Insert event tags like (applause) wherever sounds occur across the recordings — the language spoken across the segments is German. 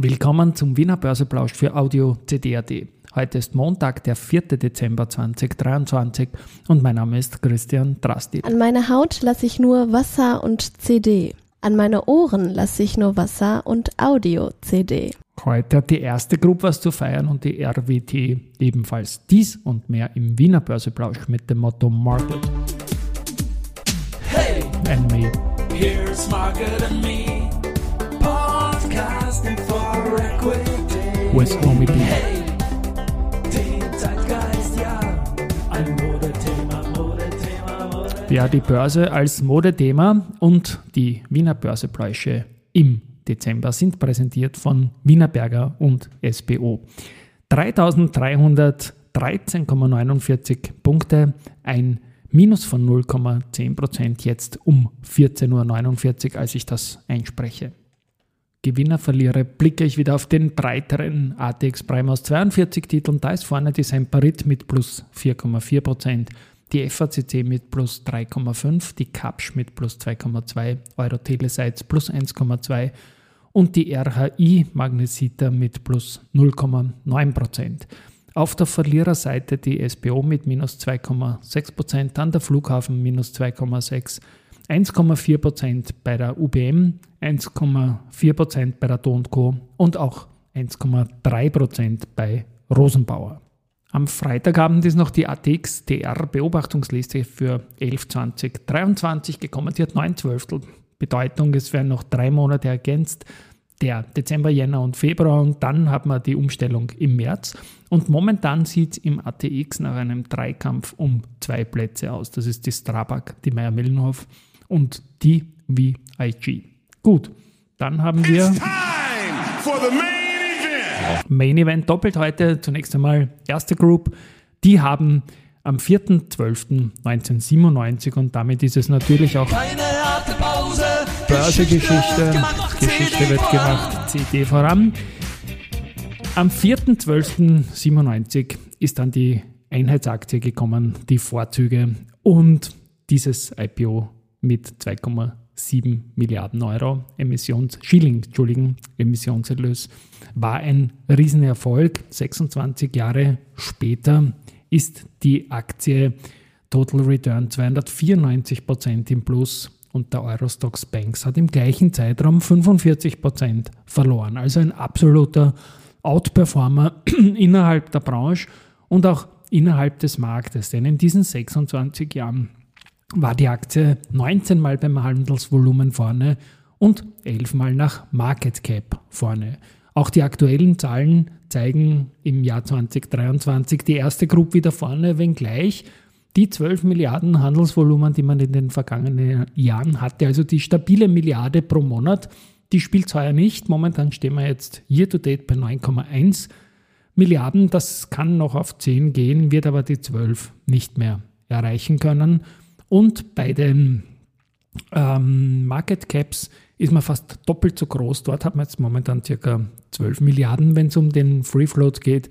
Willkommen zum Wiener Börseplausch für Audio CD.at. Heute ist Montag, der 4. Dezember 2023 und mein Name ist Christian Drastil. An meine Haut lasse ich nur Wasser und CD. An meine Ohren lasse ich nur Wasser und Audio-CD. Heute hat die erste Gruppe was zu feiern und die RWT ebenfalls. Dies und mehr im Wiener Börseplausch mit dem Motto Market. Hey, And me. here's Margaret and me, With Homie B. Hey, ja, die Börse als Modethema und die Wiener Börsepläusche im Dezember sind präsentiert von Wienerberger und SBO. 3313,49 Punkte, ein Minus von 0,10% jetzt um 14.49 Uhr, als ich das einspreche. Gewinner, Verlierer, blicke ich wieder auf den breiteren ATX Prime aus 42 Titeln. Da ist vorne die Semperit mit plus 4,4%, die FACC mit plus 3,5%, die Kapsch mit plus 2,2%, Euro Telesites plus 1,2% und die RHI Magnesita mit plus 0,9%. Auf der Verliererseite die SBO mit minus 2,6%, dann der Flughafen minus 2,6%, 1,4% bei der UBM, 1,4% bei der Do Co. und auch 1,3% bei Rosenbauer. Am Freitagabend ist noch die ATX DR Beobachtungsliste für 11, 20, 23 gekommen. Die hat 9 Zwölftel Bedeutung. Es werden noch drei Monate ergänzt. Der Dezember, Jänner und Februar und dann hat man die Umstellung im März. Und momentan sieht es im ATX nach einem Dreikampf um zwei Plätze aus. Das ist die Strabag, die Meier-Millenhof und die VIG. Gut, dann haben wir It's time for the main event. Main Event doppelt heute. Zunächst einmal erste Group. Die haben am 4.12.1997 und damit ist es natürlich auch Keine harte Pause, Börsegeschichte. Geschichte wird gemacht. CD voran. Am 4.12.97 ist dann die Einheitsaktie gekommen, die Vorzüge und dieses IPO mit 2,7 Milliarden Euro Emissions Schilling, Entschuldigen, Emissionserlös war ein Riesenerfolg. 26 Jahre später ist die Aktie Total Return 294 Prozent im Plus und der Eurostox Banks hat im gleichen Zeitraum 45 Prozent verloren. Also ein absoluter Outperformer (clears throat) innerhalb der Branche und auch innerhalb des Marktes. Denn in diesen 26 Jahren war die Aktie 19 Mal beim Handelsvolumen vorne und 11 Mal nach Market Cap vorne. Auch die aktuellen Zahlen zeigen im Jahr 2023 die erste Gruppe wieder vorne, wenngleich die 12 Milliarden Handelsvolumen, die man in den vergangenen Jahren hatte, also die stabile Milliarde pro Monat, die spielt heuer nicht. Momentan stehen wir jetzt year to date bei 9,1 Milliarden. Das kann noch auf 10 gehen, wird aber die 12 nicht mehr erreichen können. Und bei den ähm, Market Caps ist man fast doppelt so groß. Dort hat man jetzt momentan circa 12 Milliarden, wenn es um den Free Float geht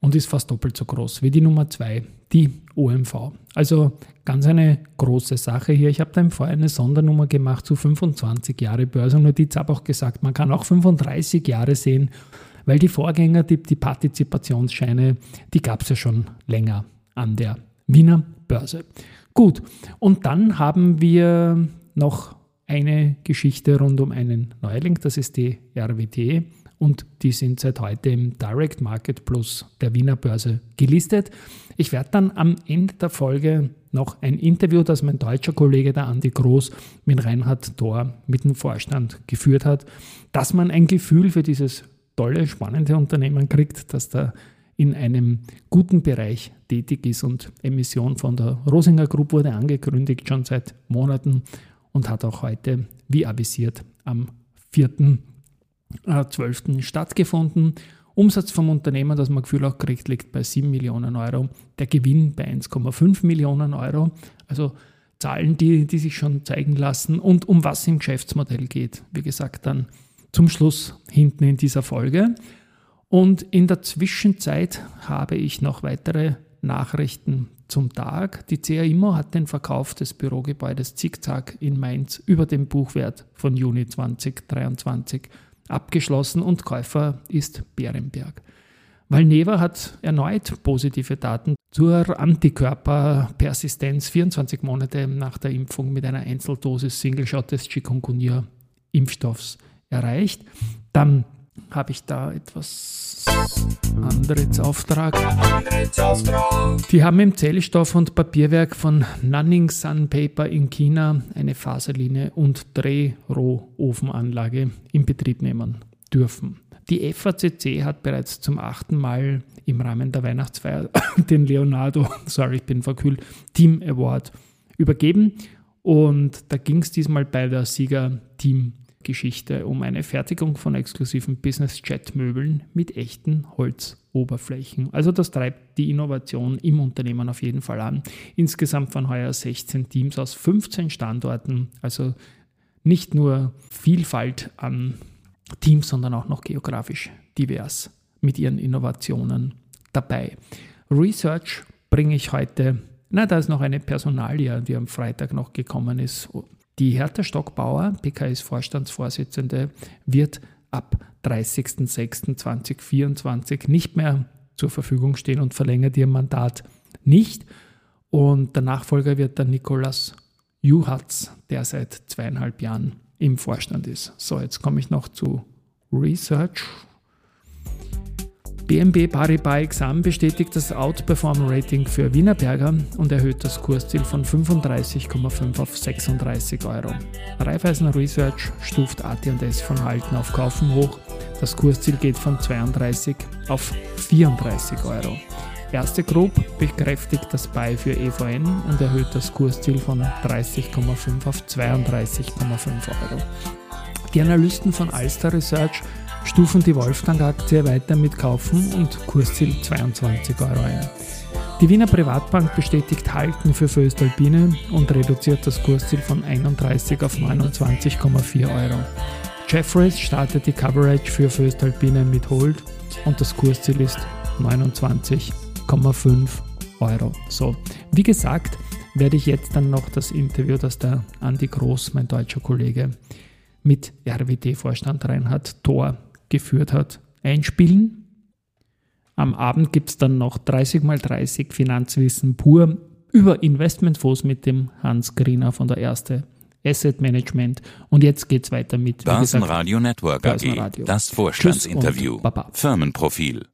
und ist fast doppelt so groß wie die Nummer 2, die OMV. Also ganz eine große Sache hier. Ich habe da vorher eine Sondernummer gemacht zu 25 Jahre Börse. Notiz habe auch gesagt, man kann auch 35 Jahre sehen, weil die Vorgänger, die, die Partizipationsscheine, die gab es ja schon länger an der Wiener Börse. Gut, und dann haben wir noch eine Geschichte rund um einen Neuling, das ist die RWT und die sind seit heute im Direct Market Plus der Wiener Börse gelistet. Ich werde dann am Ende der Folge noch ein Interview, das mein deutscher Kollege, der Andi Groß, mit Reinhard Thor mit dem Vorstand geführt hat, dass man ein Gefühl für dieses tolle, spannende Unternehmen kriegt, das da in einem guten Bereich tätig ist und Emission von der Rosinger Group wurde angekündigt schon seit Monaten und hat auch heute, wie avisiert, am 4.12. stattgefunden. Umsatz vom Unternehmen, das man Gefühl auch kriegt, liegt bei 7 Millionen Euro. Der Gewinn bei 1,5 Millionen Euro. Also Zahlen, die, die sich schon zeigen lassen und um was im Geschäftsmodell geht. Wie gesagt, dann zum Schluss hinten in dieser Folge. Und in der Zwischenzeit habe ich noch weitere Nachrichten zum Tag. Die CA Immo hat den Verkauf des Bürogebäudes Zickzack in Mainz über dem Buchwert von Juni 2023 abgeschlossen und Käufer ist Bärenberg. Valneva hat erneut positive Daten zur Antikörperpersistenz 24 Monate nach der Impfung mit einer Einzeldosis Single-Shot des Chikungunya-Impfstoffs erreicht. Dann habe ich da etwas anderes Auftrag. Die haben im Zellstoff- und Papierwerk von Nanning Sun Paper in China eine Faserline und Drehrohofenanlage in Betrieb nehmen dürfen. Die FACC hat bereits zum achten Mal im Rahmen der Weihnachtsfeier (coughs) den Leonardo, sorry, ich bin verkühlt, Team Award übergeben. Und da ging es diesmal bei der Sieger-Team Geschichte um eine Fertigung von exklusiven Business-Jet-Möbeln mit echten Holzoberflächen. Also das treibt die Innovation im Unternehmen auf jeden Fall an. Insgesamt waren heuer 16 Teams aus 15 Standorten, also nicht nur Vielfalt an Teams, sondern auch noch geografisch divers mit ihren Innovationen dabei. Research bringe ich heute, na, da ist noch eine Personalie, die am Freitag noch gekommen ist, die Hertha Stockbauer, PKS Vorstandsvorsitzende, wird ab 30.06.2024 nicht mehr zur Verfügung stehen und verlängert ihr Mandat nicht. Und der Nachfolger wird dann Nikolaus Juhatz, der seit zweieinhalb Jahren im Vorstand ist. So, jetzt komme ich noch zu Research. BNB Paribas Exam bestätigt das Outperform-Rating für Wienerberger und erhöht das Kursziel von 35,5 auf 36 Euro. Raiffeisen Research stuft AT&S von Halten auf Kaufen hoch. Das Kursziel geht von 32 auf 34 Euro. Erste Group bekräftigt das Buy für EVN und erhöht das Kursziel von 30,5 auf 32,5 Euro. Die Analysten von Alster Research stufen die Wolfgang-Aktie weiter mit Kaufen und Kursziel 22 Euro ein. Die Wiener Privatbank bestätigt Halten für Föstalpine und reduziert das Kursziel von 31 auf 29,4 Euro. Jeffreys startet die Coverage für Föstalpine mit Hold und das Kursziel ist 29,5 Euro. So, wie gesagt, werde ich jetzt dann noch das Interview, das der Andi Groß, mein deutscher Kollege, mit RWT-Vorstand Reinhard Thor geführt hat, einspielen. Am Abend gibt es dann noch 30 x 30 Finanzwissen pur über Investmentfonds mit dem Hans Griner von der Erste Asset Management. Und jetzt geht es weiter mit Börsenradio Network Börsenradio. AG. Das Vorstandsinterview. Firmenprofil.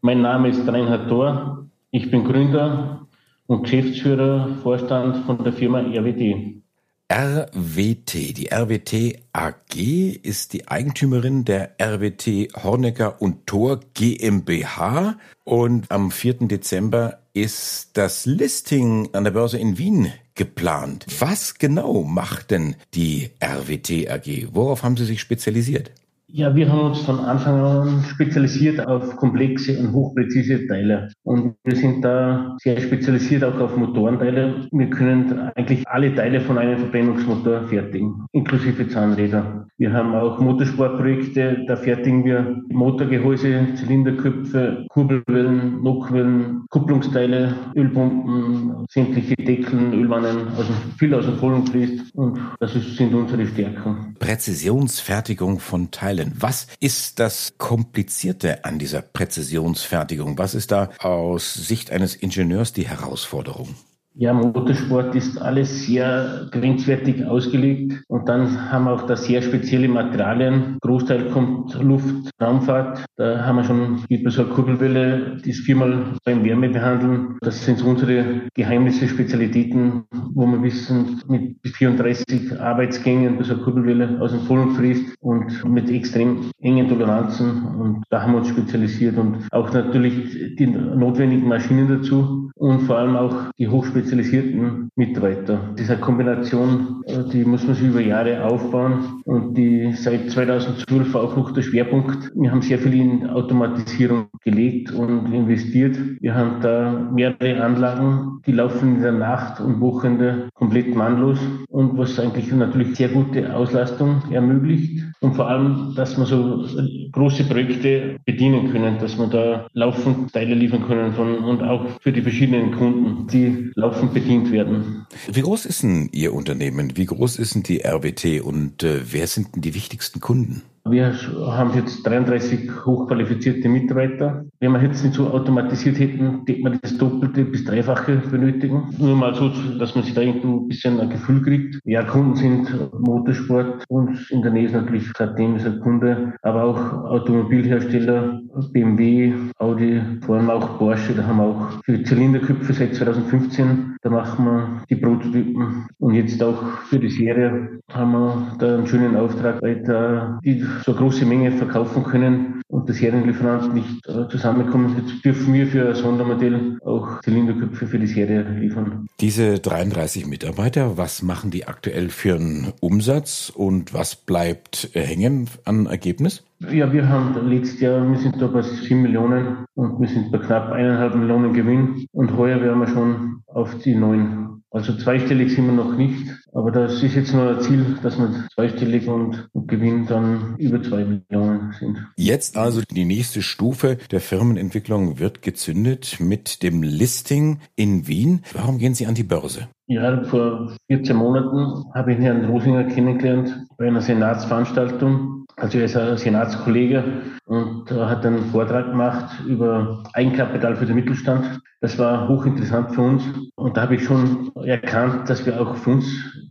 Mein Name ist Reinhard Thor. Ich bin Gründer und Geschäftsführer, Vorstand von der Firma RWT. RWT. Die RWT AG ist die Eigentümerin der RWT Hornecker und Thor GmbH und am 4. Dezember ist das Listing an der Börse in Wien geplant. Was genau macht denn die RWT AG? Worauf haben Sie sich spezialisiert? Ja, wir haben uns von Anfang an spezialisiert auf komplexe und hochpräzise Teile. Und wir sind da sehr spezialisiert auch auf Motorenteile. Wir können eigentlich alle Teile von einem Verbrennungsmotor fertigen, inklusive Zahnräder. Wir haben auch Motorsportprojekte, da fertigen wir Motorgehäuse, Zylinderköpfe, Kurbelwellen, Nockwellen, Kupplungsteile, Ölpumpen, sämtliche Deckeln, Ölwannen, also viel aus dem fließt. Und das ist, sind unsere Stärken. Präzisionsfertigung von Teilen. Was ist das Komplizierte an dieser Präzisionsfertigung? Was ist da aus Sicht eines Ingenieurs die Herausforderung? Ja, Motorsport ist alles sehr grenzwertig ausgelegt und dann haben wir auch da sehr spezielle Materialien. Großteil kommt Luft, Raumfahrt. Da haben wir schon wie bei so einer Kurbelwelle, die ist viermal beim Wärme behandeln. Das sind so unsere Geheimnisse, Spezialitäten, wo wir wissen, mit bis 34 Arbeitsgängen bei so einer Kurbelwelle aus dem Vollen fließt und mit extrem engen Toleranzen. Und da haben wir uns spezialisiert und auch natürlich die notwendigen Maschinen dazu und vor allem auch die hochspezialisierten Mitarbeiter. Diese Kombination, äh, die muss man sich über Jahre aufbauen und die seit 2012 auch noch der Schwerpunkt. Wir haben sehr viel in Automatisierung gelegt und investiert. Wir haben da mehrere Anlagen, die laufen in der Nacht und Wochenende komplett mannlos und was eigentlich natürlich sehr gute Auslastung ermöglicht und vor allem, dass wir so große Projekte bedienen können, dass wir da laufend Teile liefern können von, und auch für die verschiedenen Kunden, die laufend bedient werden. Wie groß ist denn Ihr Unternehmen? Wie groß ist denn die RWT und äh, wer sind denn die wichtigsten Kunden? Wir haben jetzt 33 hochqualifizierte Mitarbeiter. Wenn wir jetzt nicht so automatisiert hätten, hätten wir das Doppelte bis Dreifache benötigen. Nur mal so, dass man sich da ein bisschen ein Gefühl kriegt. Ja, Kunden sind Motorsport und in der Nähe ist natürlich KTM ist ein Kunde, aber auch Automobilhersteller, BMW, Audi, vor allem auch Porsche. Da haben wir auch für Zylinderköpfe seit 2015, da machen wir die Prototypen. Und jetzt auch für die Serie haben wir da einen schönen Auftrag, weil da die so große Menge verkaufen können und der Serienlieferant nicht äh, zusammenkommen. Jetzt dürfen wir für ein Sondermodell auch Zylinderköpfe für die Serie liefern. Diese 33 Mitarbeiter, was machen die aktuell für einen Umsatz und was bleibt äh, hängen an Ergebnis? Ja, wir haben letztes Jahr, wir sind da bei 7 Millionen und wir sind bei knapp eineinhalb Millionen Gewinn und heuer werden wir schon auf die 9. Also zweistellig sind wir noch nicht, aber das ist jetzt nur ein Ziel, dass wir zweistellig und, und Gewinn dann über 2 Millionen sind. Jetzt also die nächste Stufe der Firmenentwicklung wird gezündet mit dem Listing in Wien. Warum gehen Sie an die Börse? Ja, vor 14 Monaten habe ich Herrn Rosinger kennengelernt bei einer Senatsveranstaltung. Also er ist ein Senatskollege und hat einen Vortrag gemacht über Eigenkapital für den Mittelstand. Das war hochinteressant für uns und da habe ich schon erkannt, dass wir auch für uns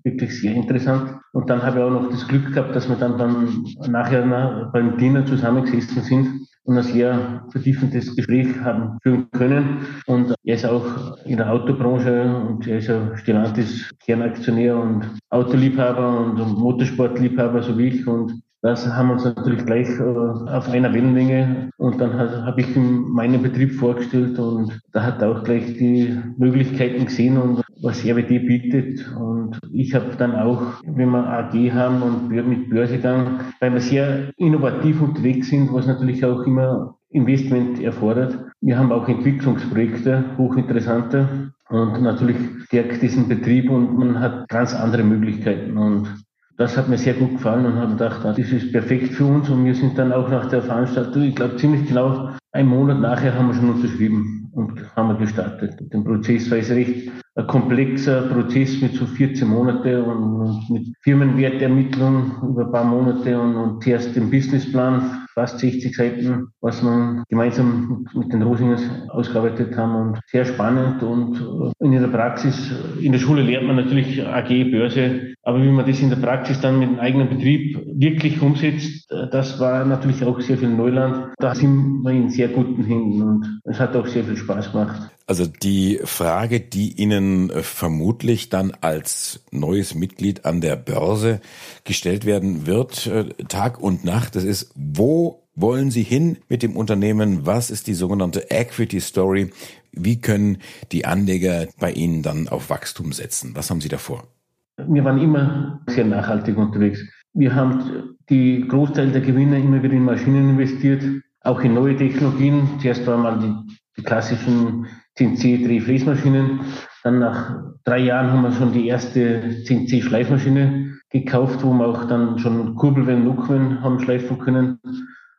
wirklich sehr interessant. Und dann habe ich auch noch das Glück gehabt, dass wir dann, dann nachher beim Dinner zusammengesessen sind und ein sehr vertiefendes Gespräch haben führen können. Und er ist auch in der Autobranche und er ist ein Stellantis Kernaktionär und Autoliebhaber und Motorsportliebhaber, so wie ich. Und das haben wir uns natürlich gleich äh, auf einer Wellenlänge und dann habe ich ihm meinen Betrieb vorgestellt und da hat er auch gleich die Möglichkeiten gesehen und was RWD bietet. Und ich habe dann auch, wenn wir AG haben und mit Börsegang, weil wir sehr innovativ unterwegs sind, was natürlich auch immer Investment erfordert. Wir haben auch Entwicklungsprojekte, hochinteressante. Und natürlich stärkt diesen Betrieb und man hat ganz andere Möglichkeiten. Und das hat mir sehr gut gefallen und habe gedacht, das ist perfekt für uns. Und wir sind dann auch nach der Veranstaltung, ich glaube ziemlich genau einen Monat nachher haben wir schon unterschrieben und haben wir gestartet. Den Prozess war es recht ein komplexer Prozess mit so 14 Monate und, mit Firmenwertermittlung über ein paar Monate und, und zuerst den Businessplan, fast 60 Seiten, was wir gemeinsam mit den Rosingers ausgearbeitet haben und sehr spannend und in der Praxis, in der Schule lernt man natürlich AG, Börse, aber wie man das in der Praxis dann mit dem eigenen Betrieb wirklich umsetzt, das war natürlich auch sehr viel Neuland. Da sind wir in sehr guten Händen und es hat auch sehr viel Spaß gemacht. Also die Frage, die Ihnen äh, vermutlich dann als neues Mitglied an der Börse gestellt werden wird, äh, Tag und Nacht, das ist, wo wollen Sie hin mit dem Unternehmen? Was ist die sogenannte Equity Story? Wie können die Anleger bei Ihnen dann auf Wachstum setzen? Was haben Sie davor? Wir waren immer sehr nachhaltig unterwegs. Wir haben die Großteil der Gewinne immer wieder in Maschinen investiert, auch in neue Technologien. Zuerst war mal die, die klassischen CNC-Drehfräsmaschinen. Dann nach drei Jahren haben wir schon die erste CNC-Schleifmaschine gekauft, wo wir auch dann schon Kurbelwellen, Nockwellen haben schleifen können.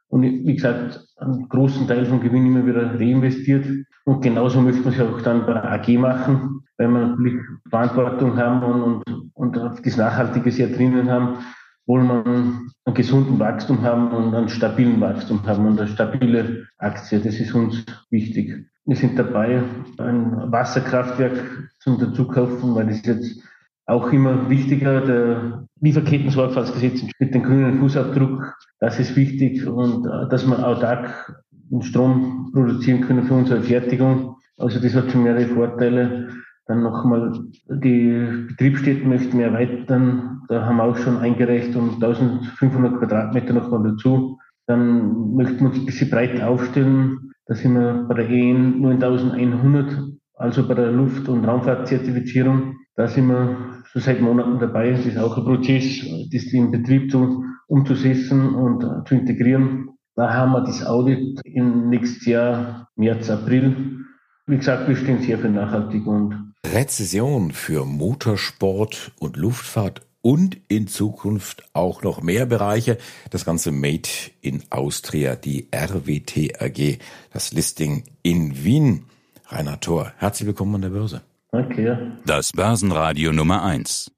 Und wie gesagt, einen großen Teil vom Gewinn immer wieder reinvestiert. Und genauso möchte man es auch dann bei der AG machen, weil wir natürlich Verantwortung haben und, und, und das Nachhaltige sehr drinnen haben, wollen wir einen gesunden Wachstum haben und einen stabilen Wachstum haben und eine stabile Aktie. Das ist uns wichtig. Wir sind dabei, ein Wasserkraftwerk zum Dazukaufen, weil das jetzt auch immer wichtiger. Der Lieferketten-Sorgfaltsgesetz mit dem grünen Fußabdruck, das ist wichtig und äh, dass wir autark Strom produzieren können für unsere Fertigung. Also das hat schon mehrere Vorteile. Dann nochmal, die Betriebsstätten möchten wir erweitern. Da haben wir auch schon eingereicht und 1500 Quadratmeter nochmal dazu. Dann möchten wir uns ein bisschen breit aufstellen. Da sind wir bei der EN 9100, also bei der Luft- und Raumfahrtzertifizierung. Da sind wir schon seit Monaten dabei. Das ist auch ein Prozess, das in Betrieb zu, umzusetzen und zu integrieren. Da haben wir das Audit im nächsten Jahr, März, April. Wie gesagt, wir stehen sehr für nachhaltig und Rezession für Motorsport und Luftfahrt und in Zukunft auch noch mehr Bereiche. Das Ganze Made in Austria, die RWT AG, das Listing in Wien. Rainer Thor, herzlich willkommen an der Börse. Danke. Das Börsenradio Nummer 1.